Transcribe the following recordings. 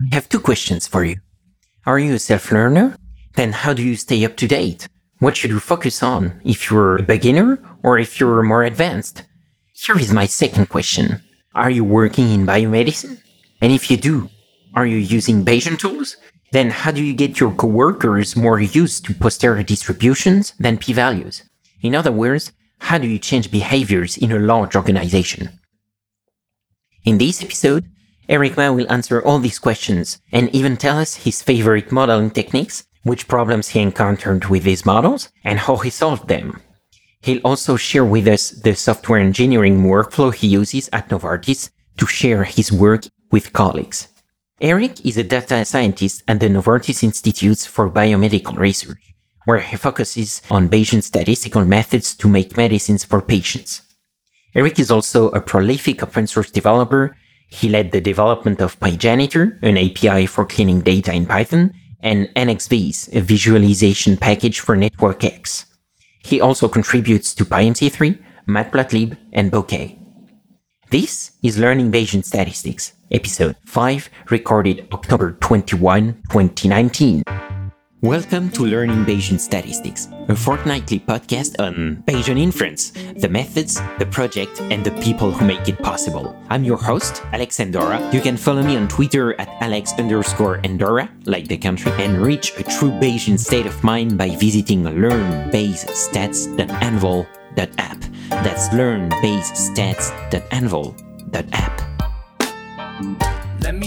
I have two questions for you. Are you a self-learner? Then how do you stay up to date? What should you focus on if you're a beginner or if you're more advanced? Here is my second question. Are you working in biomedicine? And if you do, are you using Bayesian tools? Then how do you get your coworkers more used to posterior distributions than p-values? In other words, how do you change behaviors in a large organization? In this episode, Eric Ma will answer all these questions and even tell us his favorite modeling techniques which problems he encountered with these models, and how he solved them. He'll also share with us the software engineering workflow he uses at Novartis to share his work with colleagues. Eric is a data scientist at the Novartis Institutes for Biomedical Research, where he focuses on Bayesian statistical methods to make medicines for patients. Eric is also a prolific open source developer. He led the development of PyJanitor, an API for cleaning data in Python, and nxviz, a visualization package for NetworkX. He also contributes to PyMC3, Matplotlib, and Bokeh. This is Learning Bayesian Statistics, episode 5, recorded October 21, 2019. Welcome to Learning Bayesian Statistics, a fortnightly podcast on Bayesian inference, the methods, the project, and the people who make it possible. I'm your host, Alex Andorra. You can follow me on Twitter at Alex underscore like the country, and reach a true Bayesian state of mind by visiting learnbayesstats.anvil.app. That's learnbayesstats.anvil.app.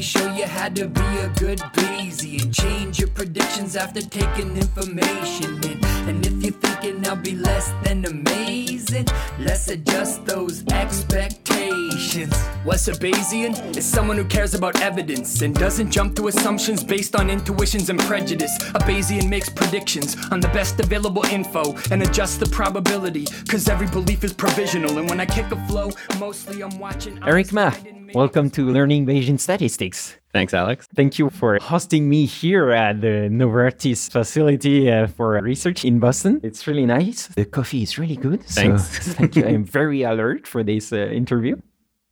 Show you how to be a good Bayesian. Change your predictions after taking information in. And if you're thinking I'll be less than amazing, let's adjust those expectations. What's a Bayesian? Is someone who cares about evidence and doesn't jump to assumptions based on intuitions and prejudice. A Bayesian makes predictions on the best available info and adjusts the probability, cause every belief is provisional. And when I kick a flow, mostly I'm watching. Eric Ma. Welcome to Learning Bayesian Statistics. Thanks, Alex. Thank you for hosting me here at the Novartis facility uh, for research in Boston. It's really nice. The coffee is really good. Thanks. So thank you. I'm very alert for this uh, interview.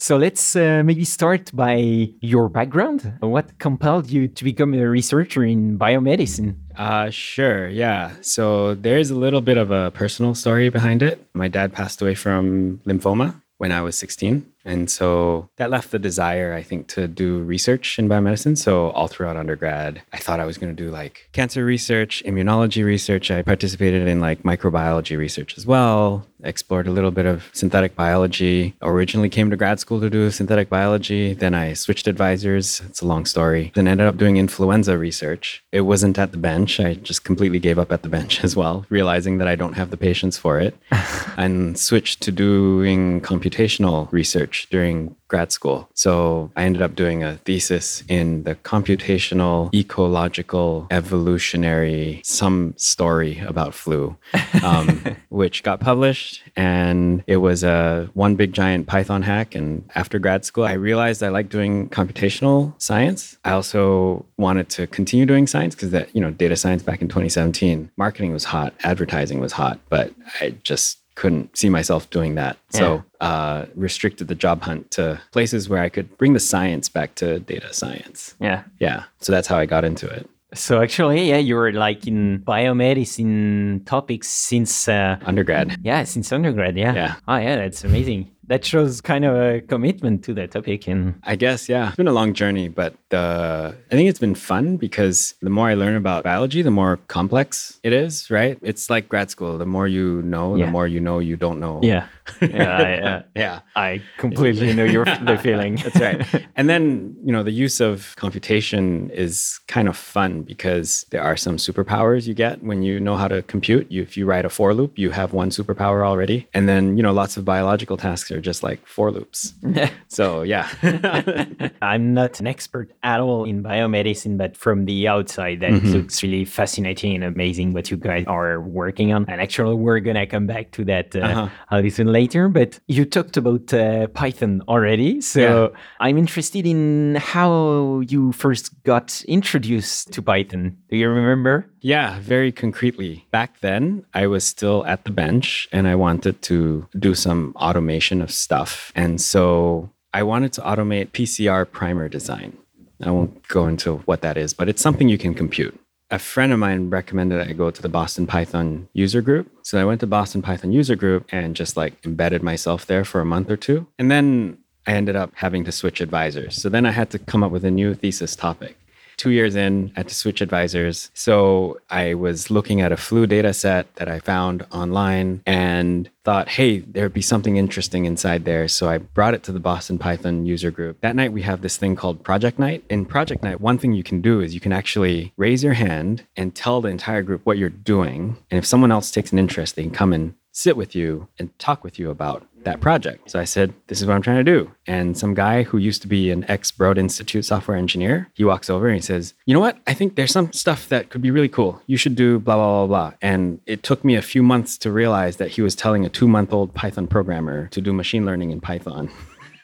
So let's uh, maybe start by your background. What compelled you to become a researcher in biomedicine? Uh, sure, yeah. So there's a little bit of a personal story behind it. My dad passed away from lymphoma when I was 16. And so that left the desire, I think, to do research in biomedicine. So all throughout undergrad, I thought I was going to do like cancer research, immunology research. I participated in like microbiology research as well, explored a little bit of synthetic biology. Originally came to grad school to do synthetic biology. Then I switched advisors. It's a long story. Then ended up doing influenza research. It wasn't at the bench. I just completely gave up at the bench as well, realizing that I don't have the patience for it and switched to doing computational research during grad school. So I ended up doing a thesis in the computational ecological evolutionary some story about flu, um, which got published, and it was a one big giant Python hack. And after grad school, I realized I liked doing computational science. I also wanted to continue doing science because that you know data science back in 2017, marketing was hot, advertising was hot, but I just couldn't see myself doing that. So uh, restricted the job hunt to places where I could bring the science back to data science. Yeah. Yeah. So that's how I got into it. So actually, yeah, you were like in biomedicine topics since uh, undergrad. Yeah, since undergrad. Yeah. Yeah. Oh, yeah, that's amazing. That shows kind of a commitment to the topic, and I guess yeah, it's been a long journey, but the I think it's been fun because the more I learn about biology, the more complex it is. Right? It's like grad school. The more you know, Yeah. the more you know you don't know. yeah, yeah, I, uh, yeah. I completely know your the feeling. That's right. and then, you know, the use of computation is kind of fun because there are some superpowers you get when you know how to compute. You, if you write a for loop, you have one superpower already. And then, you know, lots of biological tasks are just like for loops. so, yeah. I'm not an expert at all in biomedicine, but from the outside, that Mm-hmm. looks really fascinating and amazing what you guys are working on. And actually, we're gonna come back to that uh, Uh-huh. a little later. But you talked about uh, Python already, so Yeah. I'm interested in how you first got introduced to Python. Do you remember? Yeah, very concretely. Back then, I was still at the bench and I wanted to do some automation of stuff. And so I wanted to automate PCR primer design. I won't go into what that is, but it's something you can compute. A friend of mine recommended I go to the Boston Python user group. So I went to Boston Python user group and just like embedded myself there for a month or two. And then I ended up having to switch advisors. So then I had to come up with a new thesis topic two years in, at to switch advisors. So I was looking at a flu data set that I found online and thought, hey, there'd be something interesting inside there. So I brought it to the Boston Python user group. That night, we have this thing called Project Night. In Project Night, one thing you can do is you can actually raise your hand and tell the entire group what you're doing. And if someone else takes an interest, they can come and sit with you and talk with you about that project. So I said, This is what I'm trying to do. And some guy who used to be an ex Broad Institute software engineer, he walks over and he says, You know what? I think there's some stuff that could be really cool. You should do blah, blah, blah, blah. And it took me a few months to realize that he was telling a two month old Python programmer to do machine learning in Python.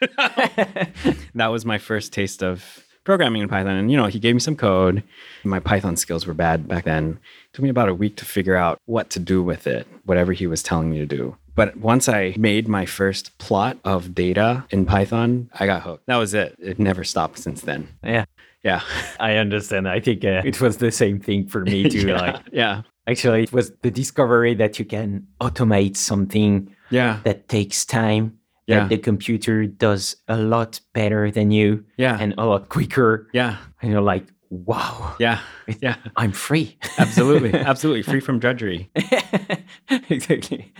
that was my first taste of programming in Python. And, you know, he gave me some code. My Python skills were bad back then. It took me about a week to figure out what to do with it, whatever he was telling me to do. But once I made my first plot of data in Python, I got hooked. That was it. It never stopped since then. Yeah. Yeah. I understand. I think uh, it was the same thing for me too. yeah. Like, yeah. actually, it was the discovery that you can automate something Yeah. that takes time, Yeah. that the computer does a lot better than you Yeah. and a lot quicker. yeah. And you're like, wow, Yeah. Yeah. I'm free. Absolutely. Absolutely. Free from drudgery. exactly.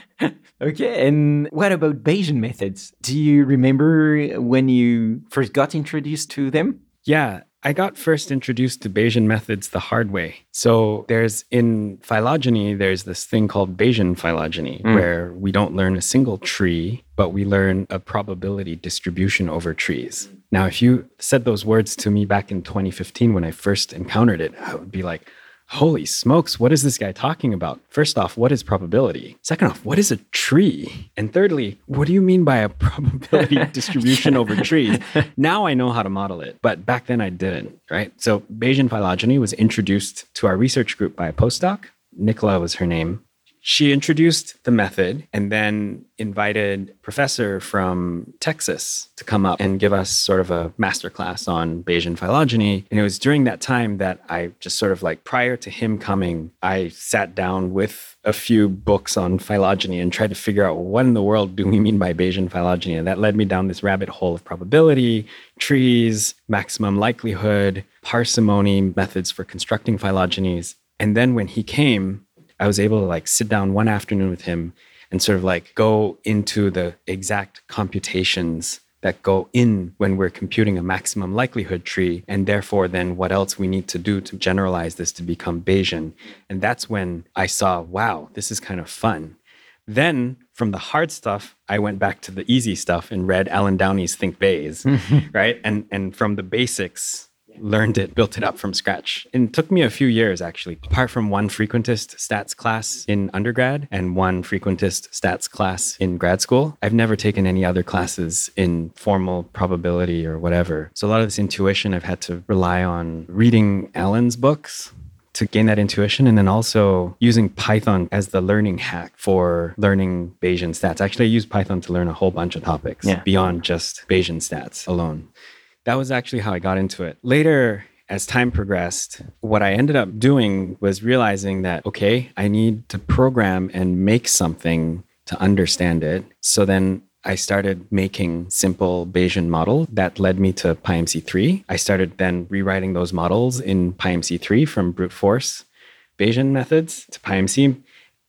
Okay, and what about Bayesian methods? Do you remember when you first got introduced to them? Yeah, I got first introduced to Bayesian methods the hard way. So there's in phylogeny, there's this thing called Bayesian phylogeny, hmm. where we don't learn a single tree, but we learn a probability distribution over trees. Now, if you said those words to me back in 2015 when I first encountered it, I would be like, Holy smokes, what is this guy talking about? First off, what is probability? Second off, what is a tree? And thirdly, what do you mean by a probability distribution over trees? Now I know how to model it, but back then I didn't, right? So Bayesian phylogeny was introduced to our research group by a postdoc. Nicola was her name. She introduced the method and then invited professor from Texas to come up and give us sort of a masterclass on Bayesian phylogeny. And it was during that time that I just sort of like prior to him coming, I sat down with a few books on phylogeny and tried to figure out what in the world do we mean by Bayesian phylogeny. And that led me down this rabbit hole of probability, trees, maximum likelihood, parsimony methods for constructing phylogenies. And then when he came, I was able to like sit down one afternoon with him and sort of like go into the exact computations that go in when we're computing a maximum likelihood tree, and therefore then what else we need to do to generalize this to become Bayesian. And that's when I saw, wow, this is kind of fun. Then from the hard stuff, I went back to the easy stuff and read Allen Downey's Think Bayes, right? And and from the basics, learned it, built it up from scratch. And it took me a few years actually. Apart from one frequentist stats class in undergrad and one frequentist stats class in grad school, I've never taken any other classes in formal probability or whatever. So a lot of this intuition I've had to rely on reading Allen's books to gain that intuition and then also using Python as the learning hack for learning Bayesian stats. Actually, I use Python to learn a whole bunch of topics Yeah. beyond just Bayesian stats alone. That was actually how I got into it. Later, as time progressed, what I ended up doing was realizing that, okay, I need to program and make something to understand it. So then I started making simple Bayesian model that led me to PyMC3. I started then rewriting those models in PyMC3 from brute force Bayesian methods to PyMC.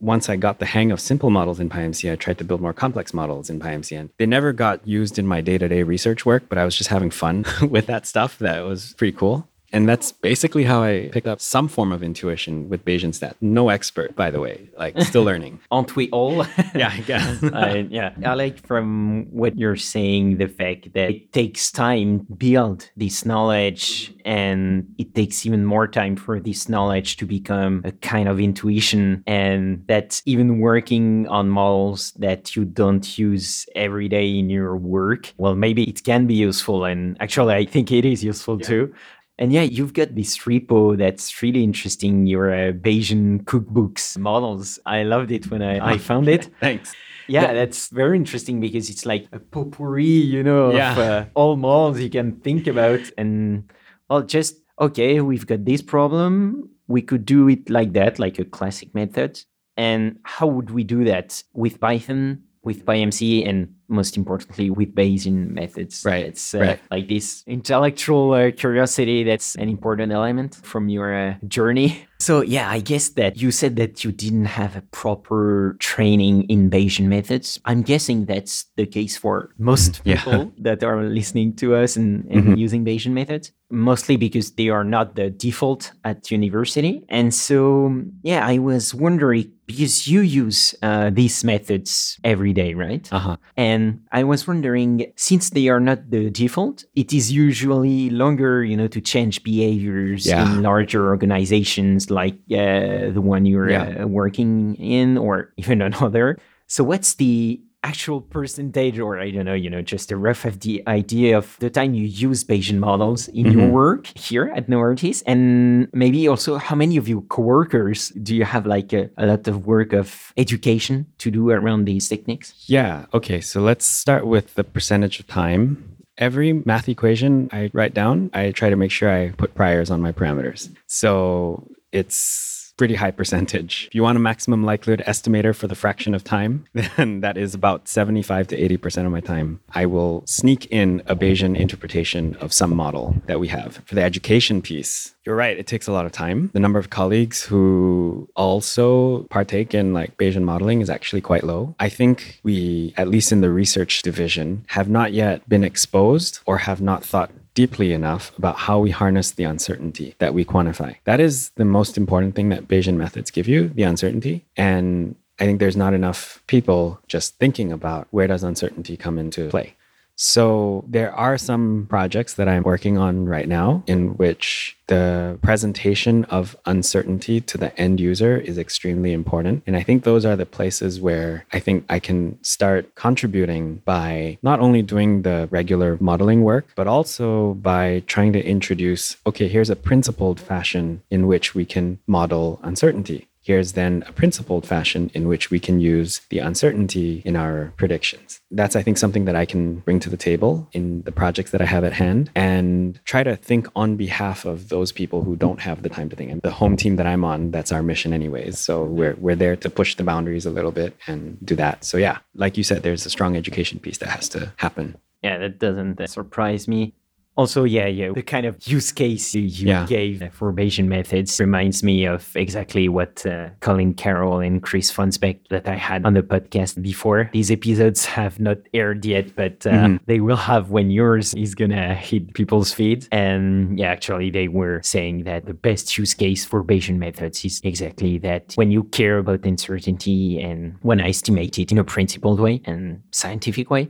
Once I got the hang of simple models in PyMC, I tried to build more complex models in PyMC. And they never got used in my day to day research work, but I was just having fun with that stuff. That was pretty cool. And that's basically how I picked up some form of intuition with Bayesian stat. No expert, by the way, like still learning. Aren't we all? yeah, I guess. I, yeah, I like from what you're saying the fact that it takes time to build this knowledge, and it takes even more time for this knowledge to become a kind of intuition, and that's even working on models that you don't use every day in your work. Well, maybe it can be useful, and actually, I think it is useful too. And yeah, you've got this repo that's really interesting. Your uh, Bayesian cookbooks models. I loved it when I, I found it. Thanks. Yeah, that's very interesting because it's like a potpourri, you know, Yeah. of uh, all models you can think about. And well, just okay, we've got this problem. We could do it like that, like a classic method. And how would we do that with Python, with PyMC, and most importantly with Bayesian methods? Right, It's uh, right. like this intellectual uh, curiosity that's an important element from your uh, journey. So yeah, I guess that you said that you didn't have a proper training in Bayesian methods. I'm guessing that's the case for most Yeah. people that are listening to us and, and Mhm. using Bayesian methods, mostly because they are not the default at university. And so, yeah, I was wondering because you use uh, these methods every day, right? Uh huh. And I was wondering, since they are not the default, it is usually longer, you know, to change behaviors Yeah. in larger organizations like uh, the one you're Yeah. uh, working in, or even another. So, what's the actual percentage, or I don't know, you know, just a rough of the idea of the time you use Bayesian models in your Mhm. work here at Novartis, and maybe also how many of your coworkers do you have like a, a lot of work of education to do around these techniques? Yeah. Okay. So let's start with the percentage of time. Every math equation I write down, I try to make sure I put priors on my parameters. So it's pretty high percentage. If you want a maximum likelihood estimator for the fraction of time, then that is about 75 to 80% of my time. I will sneak in a Bayesian interpretation of some model that we have. For the education piece, you're right, it takes a lot of time. The number of colleagues who also partake in like Bayesian modeling is actually quite low. I think we, at least in the research division, have not yet been exposed or have not thought deeply enough about how we harness the uncertainty that we quantify. That is the most important thing that Bayesian methods give you, the uncertainty. And I think there's not enough people just thinking about where does uncertainty come into play. So there are some projects that I'm working on right now in which the presentation of uncertainty to the end user is extremely important. And I think those are the places where I think I can start contributing by not only doing the regular modeling work, but also by trying to introduce okay, here's a principled fashion in which we can model uncertainty. Here's then a principled fashion in which we can use the uncertainty in our predictions. That's, I think, something that I can bring to the table in the projects that I have at hand and try to think on behalf of those people who don't have the time to think. And the home team that I'm on, that's our mission, anyways. So we're, we're there to push the boundaries a little bit and do that. So, yeah, like you said, there's a strong education piece that has to happen. Yeah, that doesn't uh, surprise me. Also, yeah, yeah, the kind of use case you Yeah. gave for Bayesian methods reminds me of exactly what uh, Colin Carroll and Chris Fonnesbeck that I had on the podcast before. These episodes have not aired yet, but uh, Mhm. they will have when yours is gonna hit people's feed. And yeah, actually, they were saying that the best use case for Bayesian methods is exactly that when you care about uncertainty and when I estimate it in a principled way and scientific way.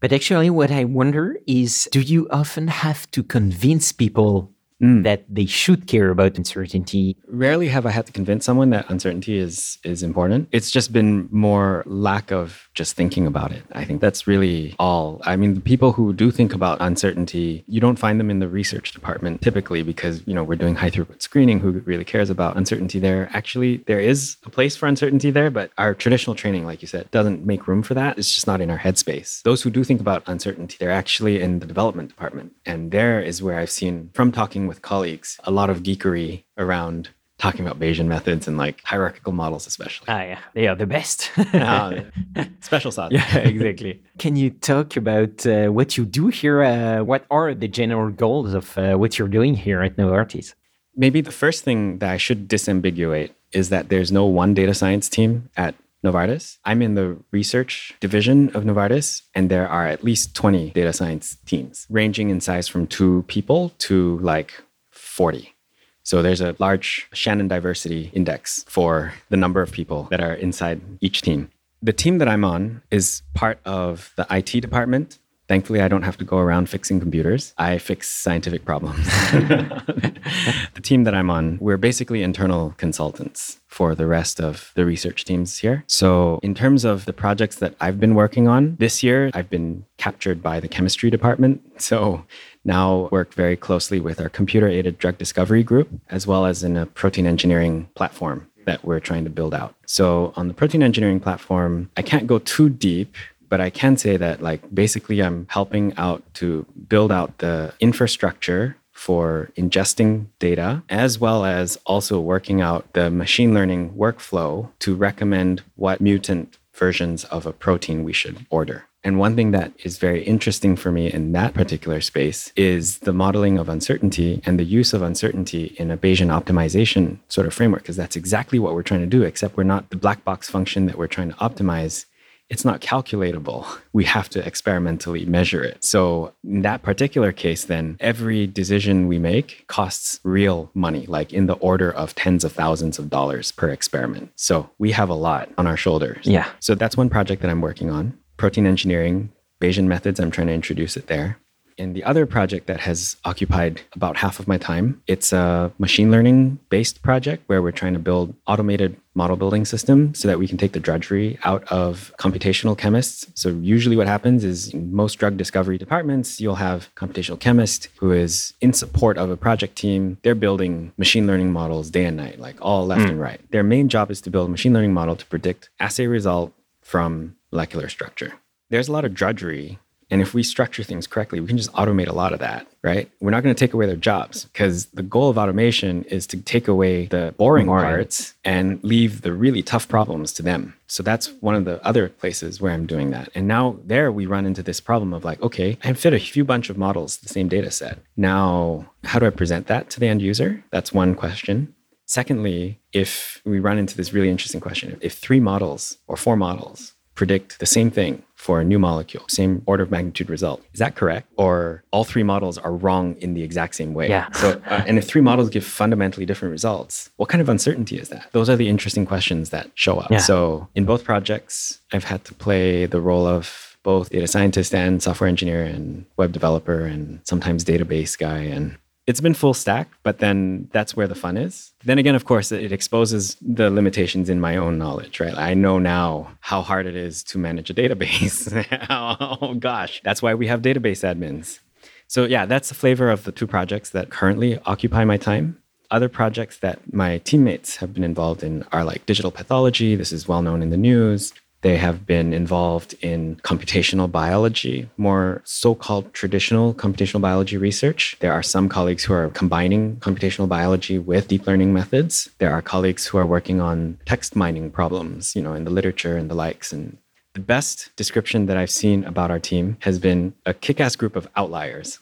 But actually, what I wonder is do you often have to convince people Mm. that they should care about uncertainty? Rarely have I had to convince someone that uncertainty is is important. It's just been more lack of just thinking about it. I think that's really all. I mean, the people who do think about uncertainty, you don't find them in the research department typically because, you know, we're doing high throughput screening who really cares about uncertainty there. Actually, there is a place for uncertainty there, but our traditional training, like you said, doesn't make room for that. It's just not in our headspace. Those who do think about uncertainty, they're actually in the development department. And there is where I've seen from talking with colleagues a lot of geekery around talking about Bayesian methods and like hierarchical models, especially. Ah, yeah, they are the best. Ah, Special sauce. yeah, exactly. Can you talk about uh, what you do here? Uh, what are the general goals of uh, what you're doing here at Novartis? Maybe the first thing that I should disambiguate is that there's no one data science team at Novartis. I'm in the research division of Novartis, and there are at least 20 data science teams, ranging in size from two people to like 40. So there's a large Shannon diversity index for the number of people that are inside each team. The team that I'm on is part of the IT department. Thankfully, I don't have to go around fixing computers. I fix scientific problems. the team that I'm on, we're basically internal consultants for the rest of the research teams here. So, in terms of the projects that I've been working on this year, I've been captured by the chemistry department. So, now work very closely with our computer aided drug discovery group, as well as in a protein engineering platform that we're trying to build out. So, on the protein engineering platform, I can't go too deep but I can say that like basically I'm helping out to build out the infrastructure for ingesting data, as well as also working out the machine learning workflow to recommend what mutant versions of a protein we should order. And one thing that is very interesting for me in that particular space is the modeling of uncertainty and the use of uncertainty in a Bayesian optimization sort of framework, because that's exactly what we're trying to do, except we're not the black box function that we're trying to optimize. It's not calculatable. We have to experimentally measure it. So, in that particular case, then every decision we make costs real money, like in the order of tens of thousands of dollars per experiment. So, we have a lot on our shoulders. Yeah. So, that's one project that I'm working on protein engineering, Bayesian methods. I'm trying to introduce it there. And the other project that has occupied about half of my time, it's a machine learning based project where we're trying to build automated model building system so that we can take the drudgery out of computational chemists. So usually what happens is in most drug discovery departments, you'll have computational chemist who is in support of a project team. They're building machine learning models day and night, like all left hmm. and right. Their main job is to build a machine learning model to predict assay result from molecular structure. There's a lot of drudgery. And if we structure things correctly, we can just automate a lot of that, right? We're not going to take away their jobs because the goal of automation is to take away the boring, Boring. parts and leave the really tough problems to them. So that's one of the other places where I'm doing that. And now there we run into this problem of like, okay, I fit a few bunch of models, the same data set. Now, how do I present that to the end user? That's one question. Secondly, if we run into this really interesting question, if three models or four models predict the same thing for a new molecule, same order of magnitude result, is that correct? Or all three models are wrong in the exact same way? Yeah. So, uh, and if three models give fundamentally different results, what kind of uncertainty is that? Those are the interesting questions that show up. Yeah. So, in both projects, I've had to play the role of both data scientist and software engineer and web developer and sometimes database guy and it's been full stack, but then that's where the fun is. Then again, of course, it exposes the limitations in my own knowledge, right? I know now how hard it is to manage a database. oh gosh, that's why we have database admins. So yeah, that's the flavor of the two projects that currently occupy my time. Other projects that my teammates have been involved in are like digital pathology. This is well known in the news. They have been involved in computational biology, more so called traditional computational biology research. There are some colleagues who are combining computational biology with deep learning methods. There are colleagues who are working on text mining problems, you know, in the literature and the likes. And the best description that I've seen about our team has been a kick ass group of outliers.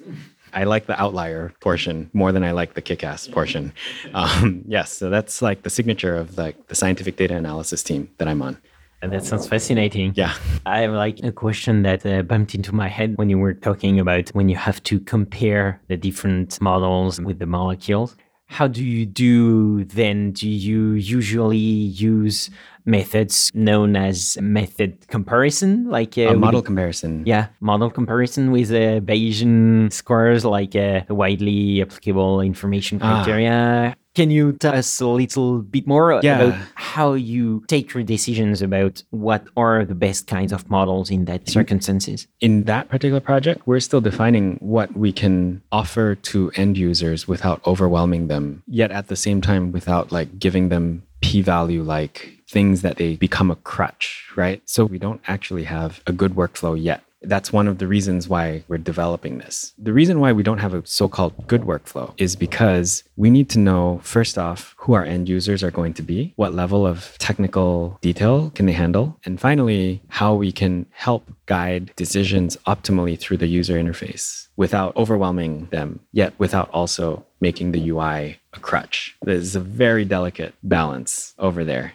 I like the outlier portion more than I like the kick-ass portion. Um, yes, so that's like the signature of like the scientific data analysis team that I'm on. And that sounds fascinating. Yeah. I have like a question that uh, bumped into my head when you were talking about when you have to compare the different models with the molecules. How do you do then? Do you usually use methods known as method comparison, like uh, A with- model comparison. yeah, model comparison with uh, Bayesian scores, like uh, widely applicable information Ah. Can you tell us a little bit more Yeah. about how you take your decisions about what are the best kinds of models in that circumstances? in that particular project, we're still defining what we can offer to end users without overwhelming them, yet at the same time without like giving them p value like things that they become a crutch, right? So we don't actually have a good workflow yet. That's one of the reasons why we're developing this. The reason why we don't have a so called good workflow is because we need to know, first off, who our end users are going to be, what level of technical detail can they handle, and finally, how we can help guide decisions optimally through the user interface without overwhelming them, yet without also making the UI a crutch. There's a very delicate balance over there.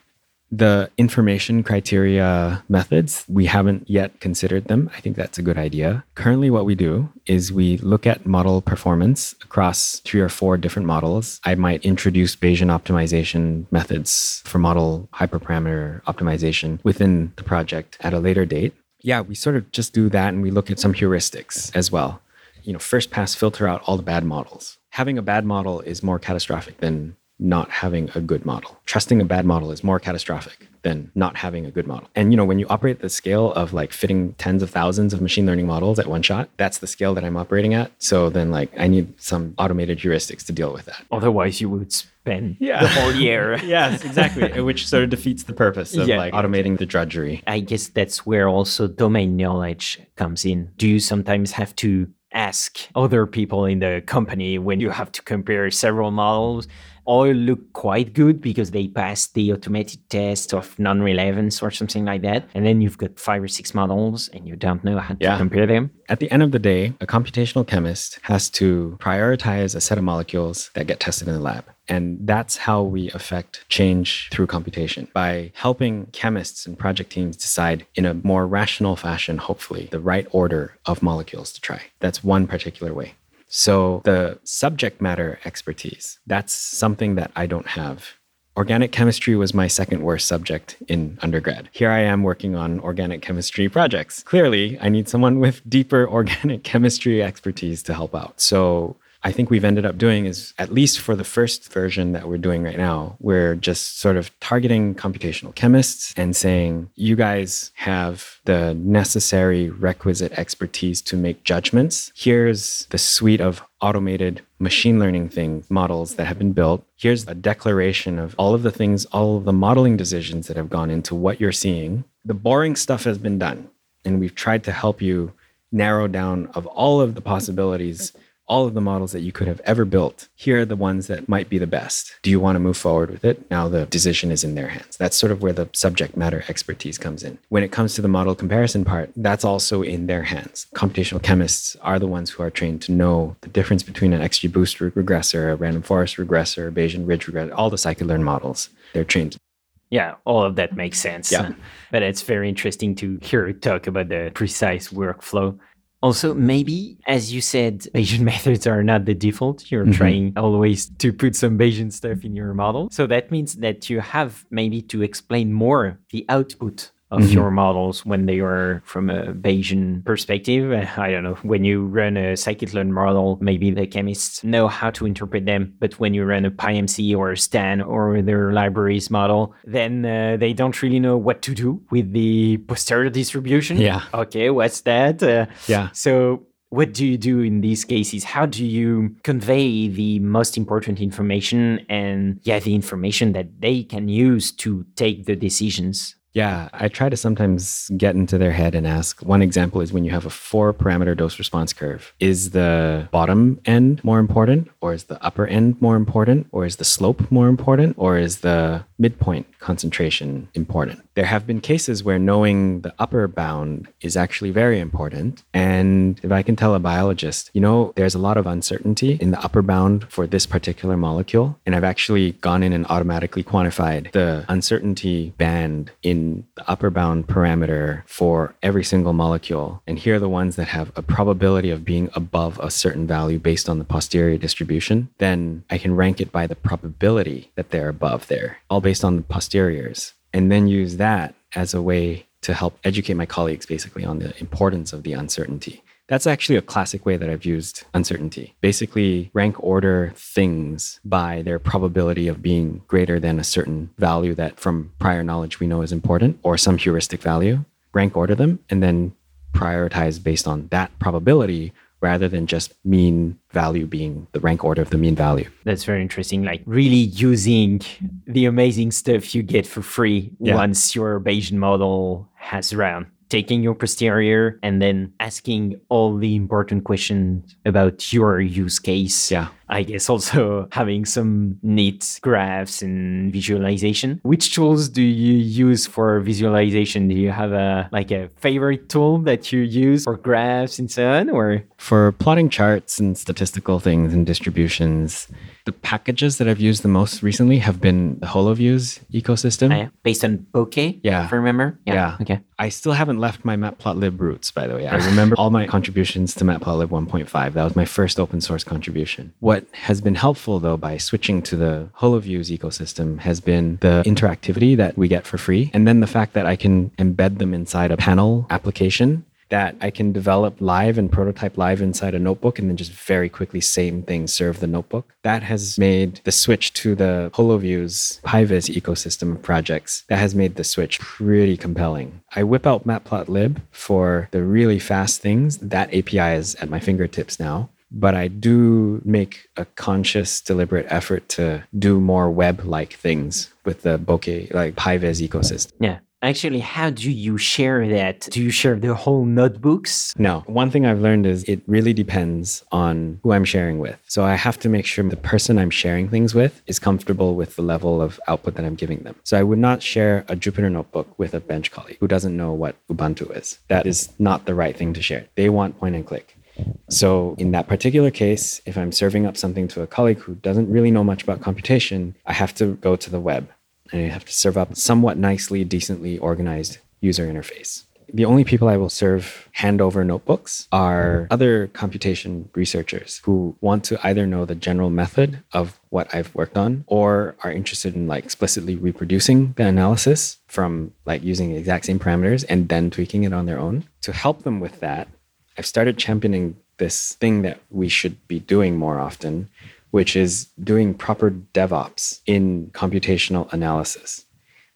The information criteria methods, we haven't yet considered them. I think that's a good idea. Currently, what we do is we look at model performance across three or four different models. I might introduce Bayesian optimization methods for model hyperparameter optimization within the project at a later date. Yeah, we sort of just do that and we look at some heuristics as well. You know, first pass filter out all the bad models. Having a bad model is more catastrophic than not having a good model. Trusting a bad model is more catastrophic than not having a good model. And you know, when you operate at the scale of like fitting tens of thousands of machine learning models at one shot, that's the scale that I'm operating at. So then like I need some automated heuristics to deal with that. Otherwise, you would spend Yeah. the whole year. yes, exactly. Which sort of defeats the purpose of Yeah. like automating the drudgery. I guess that's where also domain knowledge comes in. Do you sometimes have to ask other people in the company when you have to compare several models all look quite good because they passed the automated test of non-relevance or something like that. And then you've got five or six models and you don't know how to Yeah. compare them. At the end of the day, a computational chemist has to prioritize a set of molecules that get tested in the lab. And that's how we affect change through computation by helping chemists and project teams decide in a more rational fashion, hopefully, the right order of molecules to try. That's one particular way. So, the subject matter expertise, that's something that I don't have. Organic chemistry was my second worst subject in undergrad. Here I am working on organic chemistry projects. Clearly, I need someone with deeper organic chemistry expertise to help out. So, I think we've ended up doing is at least for the first version that we're doing right now, we're just sort of targeting computational chemists and saying, you guys have the necessary requisite expertise to make judgments. Here's the suite of automated machine learning things, models that have been built. Here's a declaration of all of the things, all of the modeling decisions that have gone into what you're seeing. The boring stuff has been done. And we've tried to help you narrow down of all of the possibilities all of the models that you could have ever built. Here are the ones that might be the best. Do you want to move forward with it? Now the decision is in their hands. That's sort of where the subject matter expertise comes in. When it comes to the model comparison part, that's also in their hands. Computational chemists are the ones who are trained to know the difference between an XGBoost regressor, a random forest regressor, a Bayesian ridge regressor, all the scikit-learn models. They're trained. Yeah, all of that makes sense. Yeah. But it's very interesting to hear you talk about the precise workflow. Also, maybe, as you said, Bayesian methods are not the default. You're Mhm. trying always to put some Bayesian stuff in your model. So that means that you have maybe to explain more the output of Mhm. your models when they are from a Bayesian perspective. I don't know. When you run a scikit-learn model, maybe the chemists know how to interpret them. But when you run a PyMC or a STAN or their libraries model, then uh, they don't really know what to do with the posterior distribution. Yeah. Okay, what's that? Uh, Yeah. so, what do you do in these cases? How do you convey the most important information and, yeah, the information that they can use to take the decisions? Yeah, I try to sometimes get into their head and ask. One example is when you have a four parameter dose response curve. Is the bottom end more important, or is the upper end more important, or is the slope more important, or is the midpoint concentration important? There have been cases where knowing the upper bound is actually very important. And if I can tell a biologist, you know, there's a lot of uncertainty in the upper bound for this particular molecule. And I've actually gone in and automatically quantified the uncertainty band in the upper bound parameter for every single molecule. And here are the ones that have a probability of being above a certain value based on the posterior distribution. Then I can rank it by the probability that they're above there, all based on the posteriors. And then use that as a way to help educate my colleagues basically on the importance of the uncertainty. That's actually a classic way that I've used uncertainty. Basically, rank order things by their probability of being greater than a certain value that from prior knowledge we know is important or some heuristic value. Rank order them and then prioritize based on that probability rather than just mean value being the rank order of the mean value. That's very interesting. Like really using the amazing stuff you get for free Yeah. once your Bayesian model has run. Taking your posterior and then asking all the important questions about your use case. Yeah. I guess also having some neat graphs and visualization. Which tools do you use for visualization? Do you have a like a favorite tool that you use for graphs and so on? Or For plotting charts and statistical things and distributions, the packages that I've used the most recently have been the HoloViews ecosystem. uh, based on bokeh? Yeah. If I remember? Yeah. Okay. I still haven't left my Matplotlib roots, by the way. I remember all my contributions to Matplotlib 1.5. That was my first open source contribution. What has been helpful, though, by switching to the HoloViews ecosystem has been the interactivity that we get for free. And then the fact that I can embed them inside a panel application that I can develop live and prototype live inside a notebook and then just very quickly same thing serve the notebook. That has made the switch to the HoloViews PyViz ecosystem of projects. That has made the switch pretty compelling. I whip out Matplotlib for the really fast things. That API is at my fingertips now. But I do make a conscious, deliberate effort to do more web like things with the bokeh, like PyViz ecosystem. Yeah. Actually, how do you share that? Do you share the whole notebooks? No. One thing I've learned is it really depends on who I'm sharing with. So I have to make sure the person I'm sharing things with is comfortable with the level of output that I'm giving them. So I would not share a Jupyter notebook with a bench colleague who doesn't know what Ubuntu is. That is not the right thing to share. They want point and click. So, in that particular case, if I'm serving up something to a colleague who doesn't really know much about computation, I have to go to the web and I have to serve up somewhat nicely, decently organized user interface. The only people I will serve handover notebooks are other computation researchers who want to either know the general method of what I've worked on or are interested in like explicitly reproducing the analysis from like using the exact same parameters and then tweaking it on their own. To help them with that, I've started championing this thing that we should be doing more often, which is doing proper DevOps in computational analysis.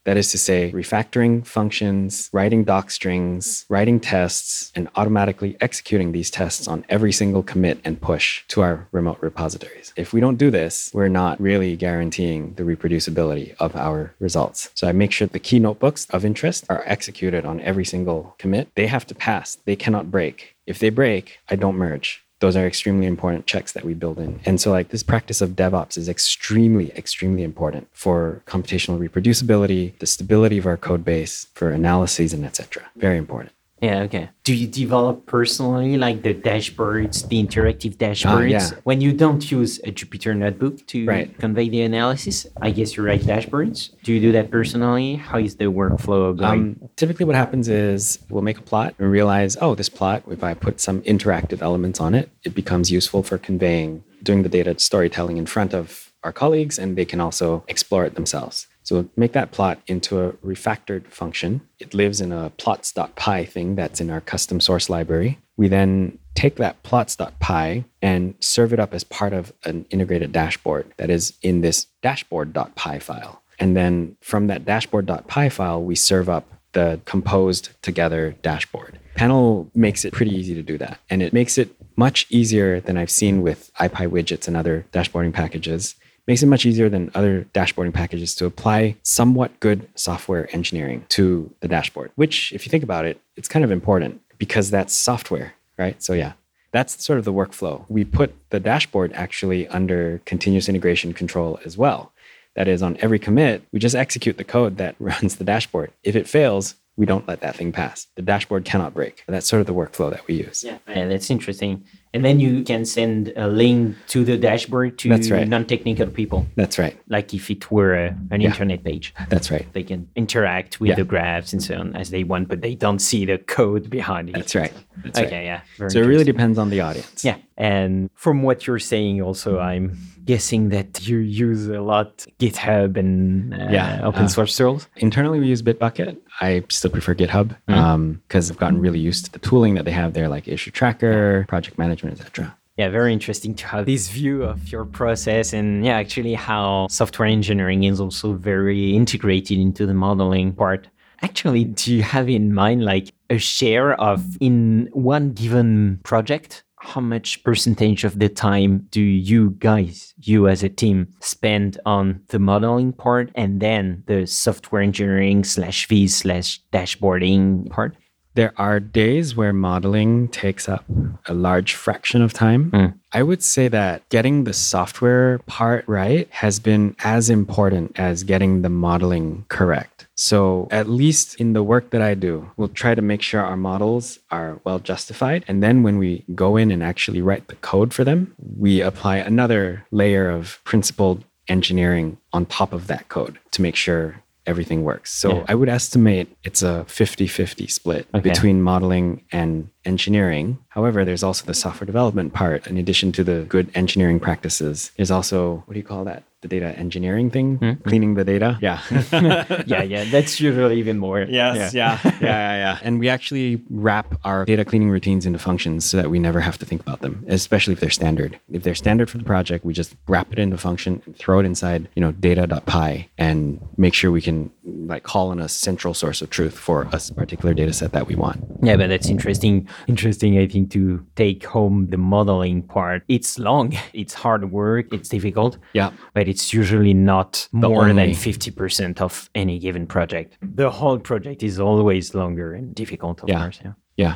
That is to say, refactoring functions, writing doc strings, writing tests, and automatically executing these tests on every single commit and push to our remote repositories. If we don't do this, we're not really guaranteeing the reproducibility of our results. So I make sure the key notebooks of interest are executed on every single commit. They have to pass, they cannot break. If they break, I don't merge those are extremely important checks that we build in. And so, like, this practice of DevOps is extremely, extremely important for computational reproducibility, the stability of our code base, for analyses, and etc. Very important. Yeah, okay. Do you develop personally like the dashboards, the interactive dashboards? yeah. When you don't use a Jupyter notebook to Right. convey the analysis, I guess you write dashboards. Do you do that personally? How is the workflow going? Um, typically, what happens is we'll make a plot and realize, oh, this plot, if I put some interactive elements on it, it becomes useful for conveying, doing the data storytelling in front of our colleagues, and they can also explore it themselves. So make that plot into a refactored function. It lives in a plots.py thing that's in our custom source library. We then take that plots.py and serve it up as part of an integrated dashboard that is in this dashboard.py file. And then from that dashboard.py file, we serve up the composed together dashboard. Panel makes it pretty easy to do that. And it makes it much easier than I've seen with ipywidgets and other dashboarding packages. Makes it much easier than other dashboarding packages to apply somewhat good software engineering to the dashboard, which, if you think about it, it's kind of important because that's software, right? So, yeah, that's sort of the workflow. We put the dashboard actually under continuous integration control as well. That is, on every commit, we just execute the code that runs the dashboard. If it fails, we don't let that thing pass. The dashboard cannot break. That's sort of the workflow that we use. yeah, and that's interesting. And then you can send a link to the dashboard to That's right. non-technical people, That's right. like if it were a, an Yeah. internet page. That's right. They can interact with Yeah. the graphs and so on as they want, but they don't see the code behind it. That's right. That's okay, right. yeah. very So it really depends on the audience. Yeah. And from what you're saying, also, I'm guessing that you use a lot GitHub and uh, Yeah, open uh, source tools. Internally, we use Bitbucket. I still prefer GitHub Mm-hmm. because I've gotten really used to the tooling that they have there, like issue tracker, project management, etc. Yeah, very interesting to have this view of your process and yeah, actually how software engineering is also very integrated into the modeling part. Actually, do you have in mind like a share of in one given project? How much percentage of the time do you guys, you as a team, spend on the modeling part and then the software engineering slash V slash dashboarding part? There are days where modeling takes up a large fraction of time. Hmm. I would say that getting the software part right has been as important as getting the modeling correct. So, at least in the work that I do, we'll try to make sure our models are well justified. And then when we go in and actually write the code for them, we apply another layer of principled engineering on top of that code to make sure everything works. So Yeah. I would estimate it's a 50 50 split Okay. between modeling and engineering. However, there's also the software development part. In addition to the good engineering practices, there's also, what do you call that? The data engineering thing? Hmm? Cleaning the data? Yeah. yeah, yeah, that's usually even more. Yes, yeah. yeah, yeah, yeah, And we actually wrap our data cleaning routines into functions so that we never have to think about them, especially if they're standard. If they're standard for the project, we just wrap it into function, throw it inside, you know, data.py and make sure we can like call on a central source of truth for a s- particular data set that we want. Yeah, but that's interesting. Interesting, I think, to take home the modeling part. It's long, it's hard work, it's difficult, Yeah. but it's usually not more than 50% of any given project. The whole project is always longer and difficult, of Yeah. course. Yeah. Yeah.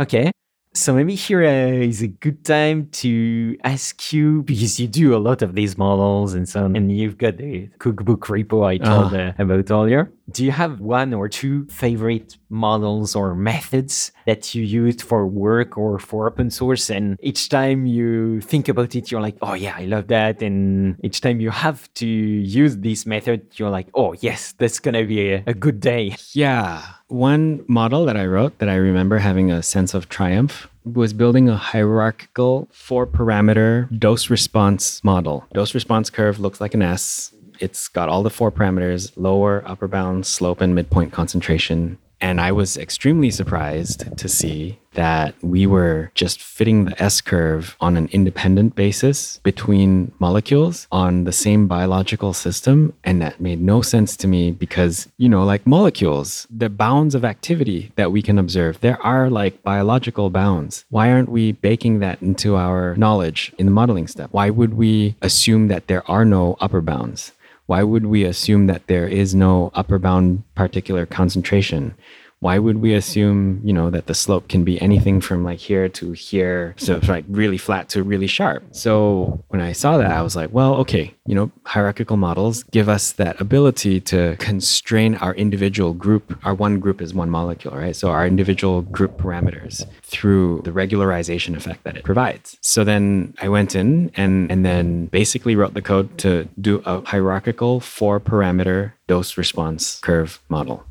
Okay. So maybe here uh, is a good time to ask you because you do a lot of these models and so on, and you've got the cookbook repo I told uh, about earlier. Do you have one or two favorite models or methods that you used for work or for open source? And each time you think about it, you're like, oh yeah, I love that. And each time you have to use this method, you're like, oh yes, that's gonna be a, a good day. Yeah. One model that I wrote that I remember having a sense of triumph was building a hierarchical four parameter dose response model. Dose response curve looks like an S. It's got all the four parameters lower, upper bound, slope, and midpoint concentration. And I was extremely surprised to see that we were just fitting the S curve on an independent basis between molecules on the same biological system. And that made no sense to me because, you know, like molecules, the bounds of activity that we can observe, there are like biological bounds. Why aren't we baking that into our knowledge in the modeling step? Why would we assume that there are no upper bounds? Why would we assume that there is no upper bound particular concentration? Why would we assume, you know, that the slope can be anything from like here to here, so it's like really flat to really sharp? So when I saw that, I was like, well, okay, you know, hierarchical models give us that ability to constrain our individual group. Our one group is one molecule, right? So our individual group parameters through the regularization effect that it provides. So then I went in and and then basically wrote the code to do a hierarchical four parameter dose response curve model.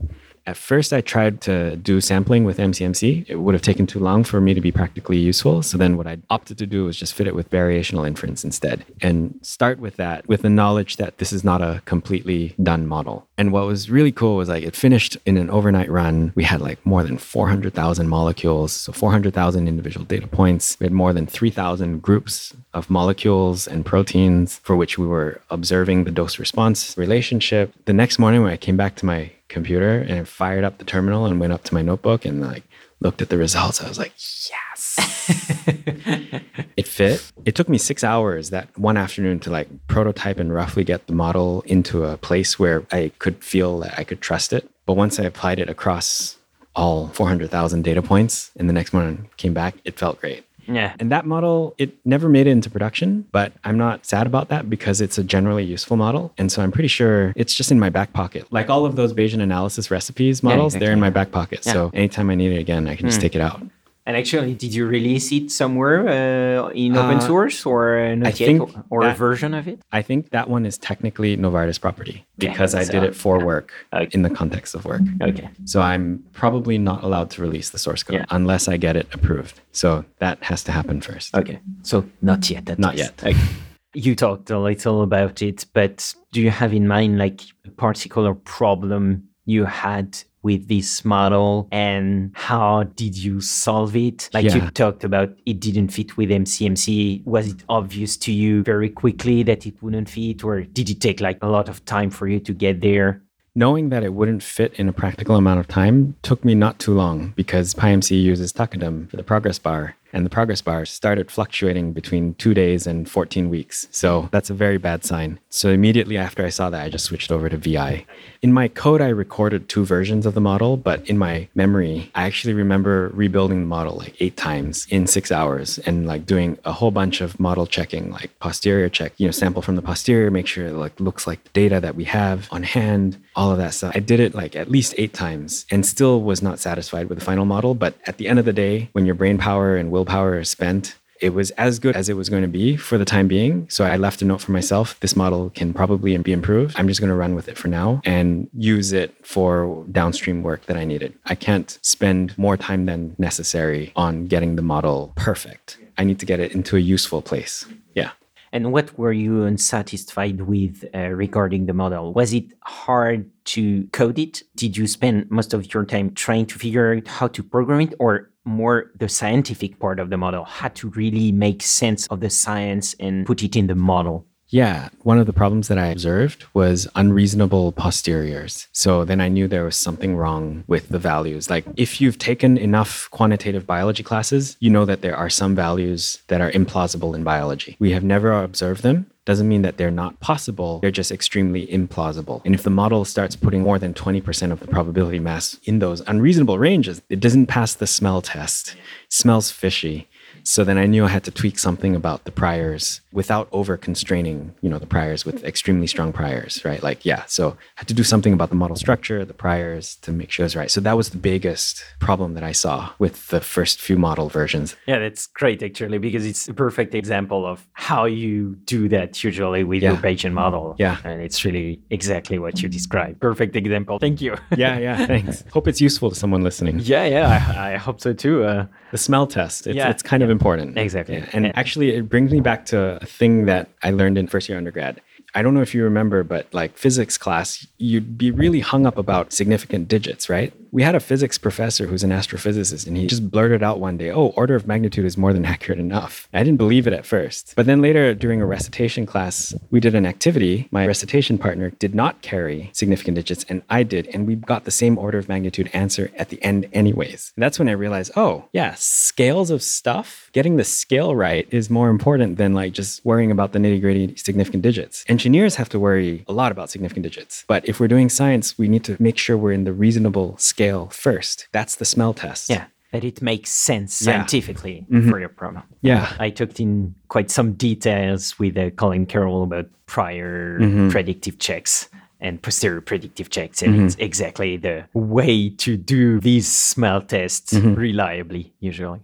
At first, I tried to do sampling with MCMC. It would have taken too long for me to be practically useful. So then, what I opted to do was just fit it with variational inference instead and start with that with the knowledge that this is not a completely done model. And what was really cool was like it finished in an overnight run. We had like more than 400,000 molecules, so 400,000 individual data points. We had more than 3,000 groups of molecules and proteins for which we were observing the dose response relationship. The next morning, when I came back to my computer and fired up the terminal and went up to my notebook and like looked at the results. I was like, yes. it fit. It took me six hours that one afternoon to like prototype and roughly get the model into a place where I could feel that I could trust it. But once I applied it across all 400,000 data points and the next morning came back, it felt great. Yeah. And that model, it never made it into production, but I'm not sad about that because it's a generally useful model. And so I'm pretty sure it's just in my back pocket. Like all of those Bayesian analysis recipes models, they're in my back pocket. So anytime I need it again, I can just hmm. take it out. And actually, did you release it somewhere uh, in open Uh, source or uh, not I yet, think or, or a version of it? I think that one is technically Novartis property because I so- did it for work Okay. in the context of work. Okay. So I'm probably not allowed to release the source code Yeah. unless I get it approved. So that has to happen first. Okay. So not yet. At Not least. yet. Okay. You talked a little about it, but do you have in mind like a particular problem you had with this model and how did you solve it? Like you talked about it didn't fit with MCMC. Was it obvious to you very quickly that it wouldn't fit or did it take like a lot of time for you to get there? Knowing that it wouldn't fit in a practical amount of time took me not too long because PyMC uses tqdm for the progress bar. And the progress bar started fluctuating between two days and 14 weeks. So that's a very bad sign. So immediately after I saw that, I just switched over to VI. In my code, I recorded two versions of the model, but in my memory, I actually remember rebuilding the model like eight times in six hours and like doing a whole bunch of model checking, like posterior check, you know, sample from the posterior, make sure it like looks like the data that we have on hand, all of that stuff. I did it like at least eight times and still was not satisfied with the final model. But at the end of the day, when your brain power and willpower spent, it was as good as it was going to be for the time being. So I left a note for myself. This model can probably be improved. I'm just going to run with it for now and use it for downstream work that I needed. I can't spend more time than necessary on getting the model perfect. I need to get it into a useful place. And what were you unsatisfied with uh, regarding the model? Was it hard to code it? Did you spend most of your time trying to figure out how to program it, or more the scientific part of the model had to really make sense of the science and put it in the model? Yeah, one of the problems that I observed was unreasonable posteriors. So then I knew there was something wrong with the values. Like if you've taken enough quantitative biology classes, you know that there are some values that are implausible in biology. We have never observed them. Doesn't mean that they're not possible, they're just extremely implausible. And if the model starts putting more than 20% of the probability mass in those unreasonable ranges, it doesn't pass the smell test. It smells fishy. So then I knew I had to tweak something about the priors without over constraining, you know, the priors with extremely strong priors, right? Like, yeah. So I had to do something about the model structure, the priors to make sure it's right. So that was the biggest problem that I saw with the first few model versions. Yeah, that's great actually, because it's a perfect example of how you do that usually with Yeah. your Bayesian model. Yeah. And it's really exactly what you described. Perfect example. Thank you. Yeah, yeah, thanks. Hope it's useful to someone listening. yeah, yeah, I, I hope so too. Uh, The smell test, it's, Yeah, it's kind of important. Exactly. Yeah. And And- actually, it brings me back to a thing that I learned in first year undergrad. I don't know if you remember, but like physics class, you'd be really hung up about significant digits, right? We had a physics professor who's an astrophysicist, and he just blurted out one day, Oh, order of magnitude is more than accurate enough. I didn't believe it at first. But then later, during a recitation class, we did an activity. My recitation partner did not carry significant digits, and I did. And we got the same order of magnitude answer at the end, anyways. And that's when I realized, oh, yeah, scales of stuff, getting the scale right is more important than like just worrying about the nitty gritty significant digits. Engineers have to worry a lot about significant digits. But if we're doing science, we need to make sure we're in the reasonable scale first. That's the smell test. yeah, that it makes sense Yeah. scientifically Mhm. for your problem. Yeah. I talked in quite some details with uh, Colin Carroll about prior Mhm. predictive checks and posterior predictive checks. And Mhm. it's exactly the way to do these smell tests Mhm. reliably, usually.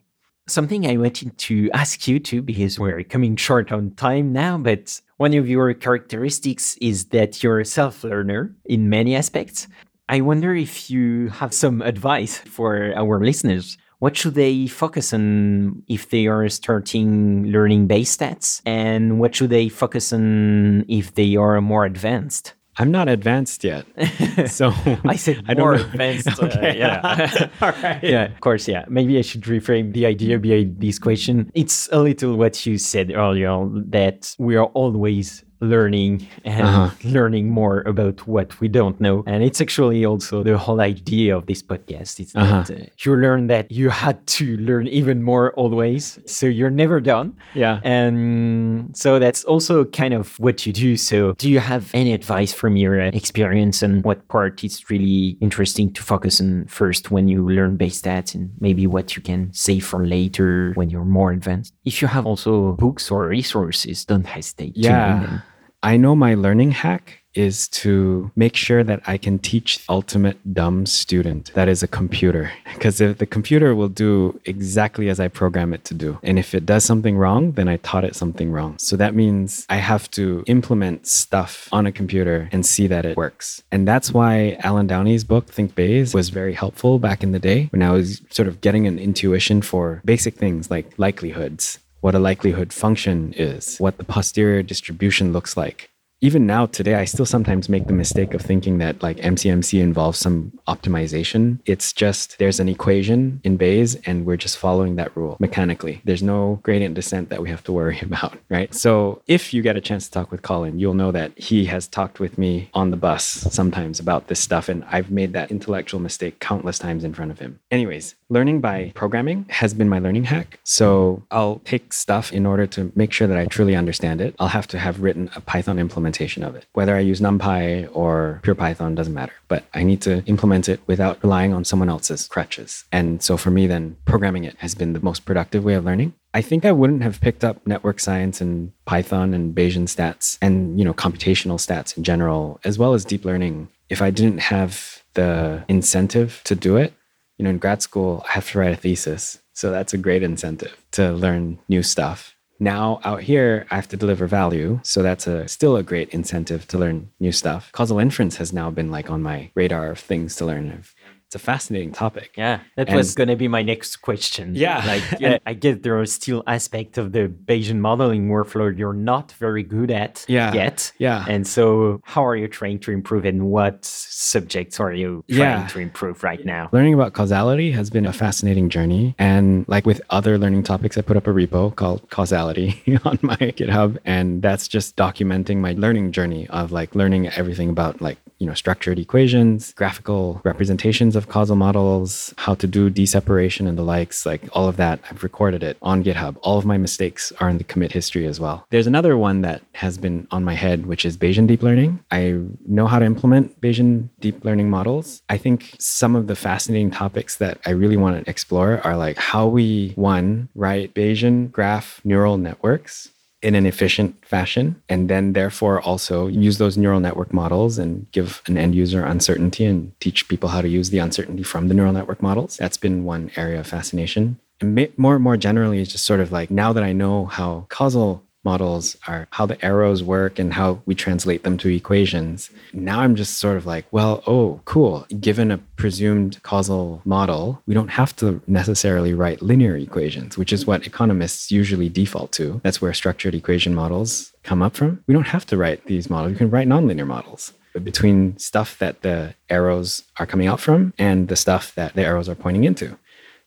Something I wanted to ask you too, because we're coming short on time now, but one of your characteristics is that you're a self learner in many aspects. I wonder if you have some advice for our listeners. What should they focus on if they are starting learning Bayes stats? And what should they focus on if they are more advanced? I'm not advanced yet. So I said I more advanced. uh, Okay. yeah. All right. yeah, of course. Yeah. Maybe I should reframe the idea behind this question. It's a little what you said earlier that we are always learning and Uh-huh. learning more about what we don't know. And it's actually also the whole idea of this podcast. It's Uh-huh. that uh, you learn that you had to learn even more always. So you're never done. Yeah. And so that's also kind of what you do. So, do you have any advice from your uh, experience on what part is really interesting to focus on first when you learn Bayes stats and maybe what you can save for later when you're more advanced? If you have also books or resources, don't hesitate to Yeah. them. I know my learning hack is to make sure that I can teach ultimate dumb student that is a computer. Because if the computer will do exactly as I program it to do. And if it does something wrong, then I taught it something wrong. So that means I have to implement stuff on a computer and see that it works. And that's why Allen Downey's book, Think Bayes, was very helpful back in the day when I was sort of getting an intuition for basic things like likelihoods what a likelihood function is, what the posterior distribution looks like. Even now, today, I still sometimes make the mistake of thinking that like MCMC involves some optimization. It's just there's an equation in Bayes and we're just following that rule mechanically. There's no gradient descent that we have to worry about, right? So if you get a chance to talk with Colin, you'll know that he has talked with me on the bus sometimes about this stuff. And I've made that intellectual mistake countless times in front of him. Anyways, learning by programming has been my learning hack. So I'll take stuff in order to make sure that I truly understand it. I'll have to have written a Python implementation of it. Whether I use NumPy or pure Python doesn't matter, but I need to implement it without relying on someone else's crutches. And so for me, then programming it has been the most productive way of learning. I think I wouldn't have picked up network science and Python and Bayesian stats and, you know, computational stats in general, as well as deep learning if I didn't have the incentive to do it. You know, in grad school, I have to write a thesis. So that's a great incentive to learn new stuff. Now out here, I have to deliver value. So that's a still a great incentive to learn new stuff. Causal inference has now been like on my radar of things to learn. I've It's a fascinating topic. Yeah, that And- was going to be my next question. Yeah. Like, yeah, I guess there are still aspects of the Bayesian modeling workflow you're not very good at Yeah. yet. Yeah. And so, how are you trying to improve and what subjects are you trying Yeah. to improve right now? Learning about causality has been a fascinating journey. And like with other learning topics, I put up a repo called Causality on my GitHub. And that's just documenting my learning journey of like learning everything about like, you know, structured equations, graphical representations of causal models, how to do d-separation and the likes, like all of that. I've recorded it on GitHub. All of my mistakes are in the commit history as well. There's another one that has been on my head, which is Bayesian deep learning. I know how to implement Bayesian deep learning models. I think some of the fascinating topics that I really want to explore are like how we, one, write Bayesian graph neural networks in an efficient fashion and then therefore also use those neural network models and give an end user uncertainty and teach people how to use the uncertainty from the neural network models. That's been one area of fascination. And more and more generally it's just sort of like now that i know how causal models are how the arrows work and how we translate them to equations. Now i'm just sort of like well oh cool. Given a presumed causal model we don't have to necessarily write linear equations which is what economists usually default to. That's where structured equation models come up from. We don't have to write these models. We can write nonlinear models. Between stuff that the arrows are coming out from and the stuff that the arrows are pointing into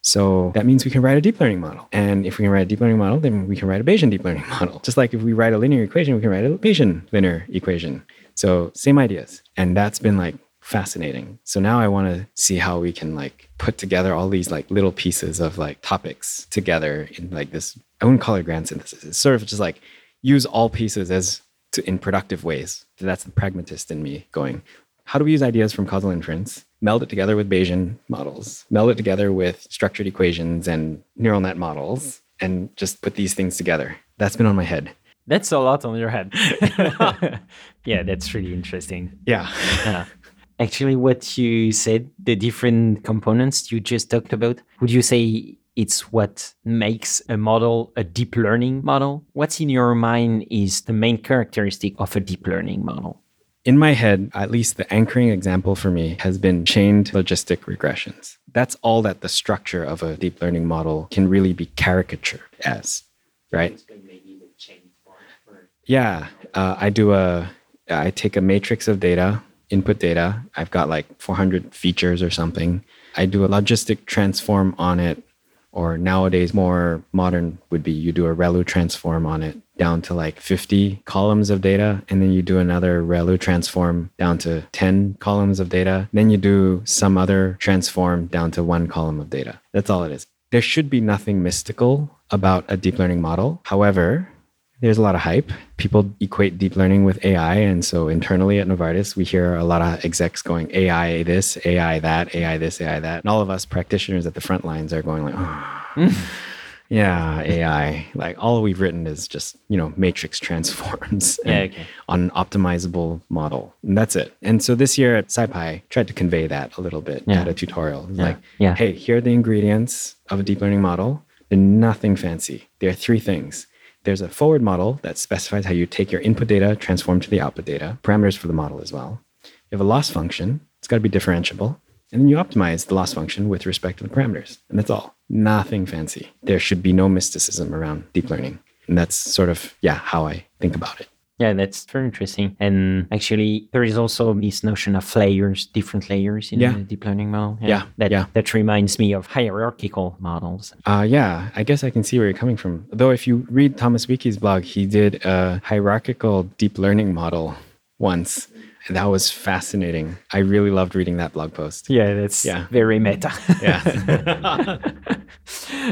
so that means we can write a deep learning model. And if we can write a deep learning model, then we can write a Bayesian deep learning model. Just like if we write a linear equation, we can write a Bayesian linear equation. So same ideas. And that's been like fascinating. So now I want to see how we can like put together all these like little pieces of like topics together in like this, I wouldn't call it grand synthesis. It's sort of just like use all pieces as to, in productive ways. That's the pragmatist in me going, how do we use ideas from causal inference, meld it together with Bayesian models, meld it together with structured equations and neural net models, and just put these things together? That's been on my head. That's a lot on your head. yeah, that's really interesting. Yeah. Yeah. Actually, what you said, the different components you just talked about, would you say it's what makes a model a deep learning model? What's in your mind is the main characteristic of a deep learning model? In my head, at least the anchoring example for me has been chained logistic regressions. That's all that the structure of a deep learning model can really be caricatured as, right? Yeah, uh, I do a, I take a matrix of data, input data. I've got like 400 features or something. I do a logistic transform on it, or nowadays more modern would be you do a ReLU transform on it down to like 50 columns of data, and then you do another ReLU transform down to 10 columns of data. Then you do some other transform down to one column of data. That's all it is. There should be nothing mystical about a deep learning model. However, there's a lot of hype. People equate deep learning with AI. And so internally at Novartis, we hear a lot of execs going AI this, AI that, AI this, AI that. And all of us practitioners at the front lines are going like, oh, yeah, AI. Like all we've written is just, you know, matrix transforms Yeah, okay. on an optimizable model. And that's it. And so this year at SciPy, tried to convey that a little bit Yeah. at a tutorial. Yeah. Like, Yeah. hey, here are the ingredients of a deep learning model. They're nothing fancy. There are three things. There's a forward model that specifies how you take your input data, transform to the output data, parameters for the model as well. You have a loss function. It's got to be differentiable. And then you optimize the loss function with respect to the parameters. And that's all. Nothing fancy. There should be no mysticism around deep learning. And that's sort of, yeah, how I think about it. Yeah, that's very interesting. And actually, there is also this notion of layers, different layers in Yeah. the deep learning model. Yeah, that yeah. that reminds me of hierarchical models. Uh, yeah, I guess I can see where you're coming from. Though, if you read Thomas Wiecki's blog, he did a hierarchical deep learning model once. That was fascinating. I really loved reading that blog post. Yeah, that's Yeah. very meta. Yeah.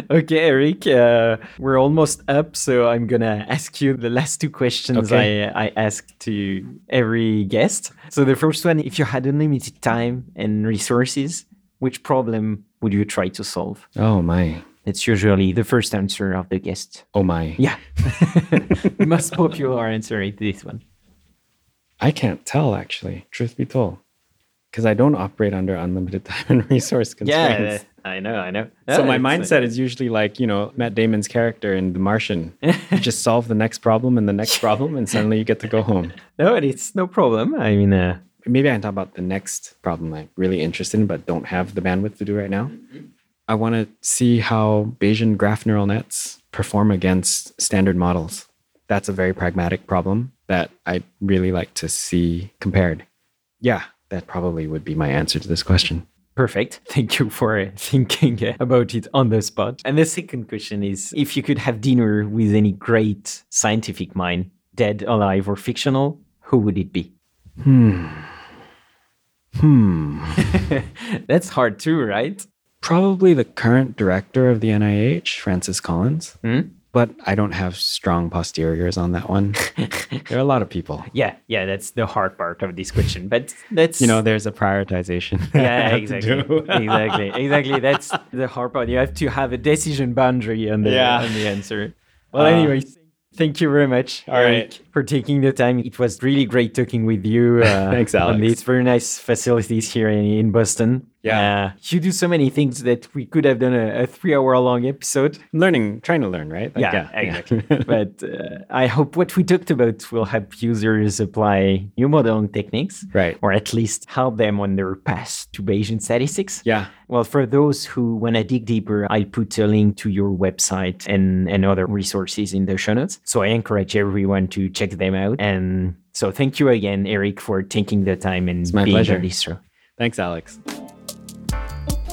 okay, Eric, uh, we're almost up, so I'm gonna ask you the last two questions Okay. I, I ask to every guest. So the first one, if you had unlimited time and resources, which problem would you try to solve? oh, my. That's usually the first answer of the guest. Oh, my. Yeah, most popular answer is this one. I can't tell, actually, truth be told, because I don't operate under unlimited time and resource constraints. Yeah, I know, I know. so my mindset is usually like, you know, Matt Damon's character in The Martian. You just solve the next problem and the next problem, and suddenly you get to go home. No, it's no problem. I mean, uh, maybe I can talk about the next problem I'm really interested in, but don't have the bandwidth to do right now. I want to see how Bayesian graph neural nets perform against standard models. That's a very pragmatic problem that I'd really like to see compared. Yeah, that probably would be my answer to this question. Perfect. Thank you for thinking about it on the spot. And the second question is if you could have dinner with any great scientific mind, dead, alive, or fictional, who would it be? Hmm. Hmm. That's hard too, right? Probably the current director of the NIH, Francis Collins. Hmm? But I don't have strong posteriors on that one. there are a lot of people. Yeah, yeah, that's the hard part of this question. But that's You know, there's a prioritization. Yeah, exactly, exactly, exactly. That's the hard part. You have to have a decision boundary on the Yeah. on the answer. Well, Uh, anyway, thank you very much, All Eric, right. for taking the time. It was really great talking with you. Uh, Thanks, On these very nice facilities here in, in Boston. Yeah. uh, you do so many things that we could have done a, a three-hour-long episode. learning, trying to learn, right? Like, yeah, exactly. but uh, I hope what we talked about will help users apply new modeling techniques, Right. Or at least help them on their path to Bayesian statistics. yeah. Well, for those who want to dig deeper, I'll put a link to your website and, and other resources in the show notes. So I encourage everyone to check them out. And so thank you again, Eric, for taking the time and it's my being pleasure. on this show. Thanks, Alex.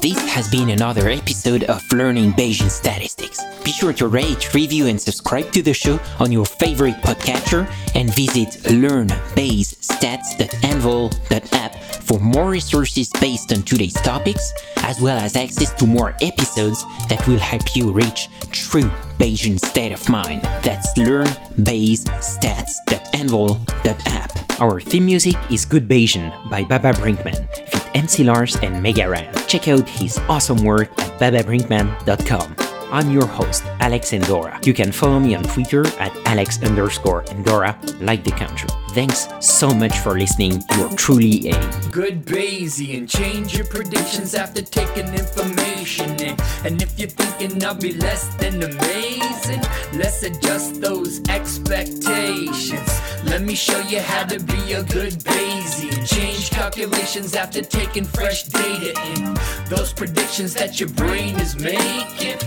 This has been another episode of Learning Bayesian Statistics. Be sure to rate, review, and subscribe to the show on your favorite podcatcher and visit learnbayesstats.anvil.app for more resources based on today's topics, as well as access to more episodes that will help you reach true Bayesian state of mind. That's learnbayesstats.anvil.app. Our theme music is Good Bayesian by Baba Brinkman, MC Lars and Mega Ran. Check out his awesome work at bababrinkman.com. I'm your host, Alex Andorra. You can follow me on Twitter at Alex underscore Andorra, like the country. Thanks so much for listening. You're truly a Good Bayesian, change your predictions after taking information in. And if you're thinking I'll be less than amazing, let's adjust those expectations. Let me show you how to be a good Bayesian. Change calculations after taking fresh data in. Those predictions that your brain is making,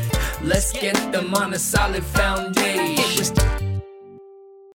let's get them on a solid foundation.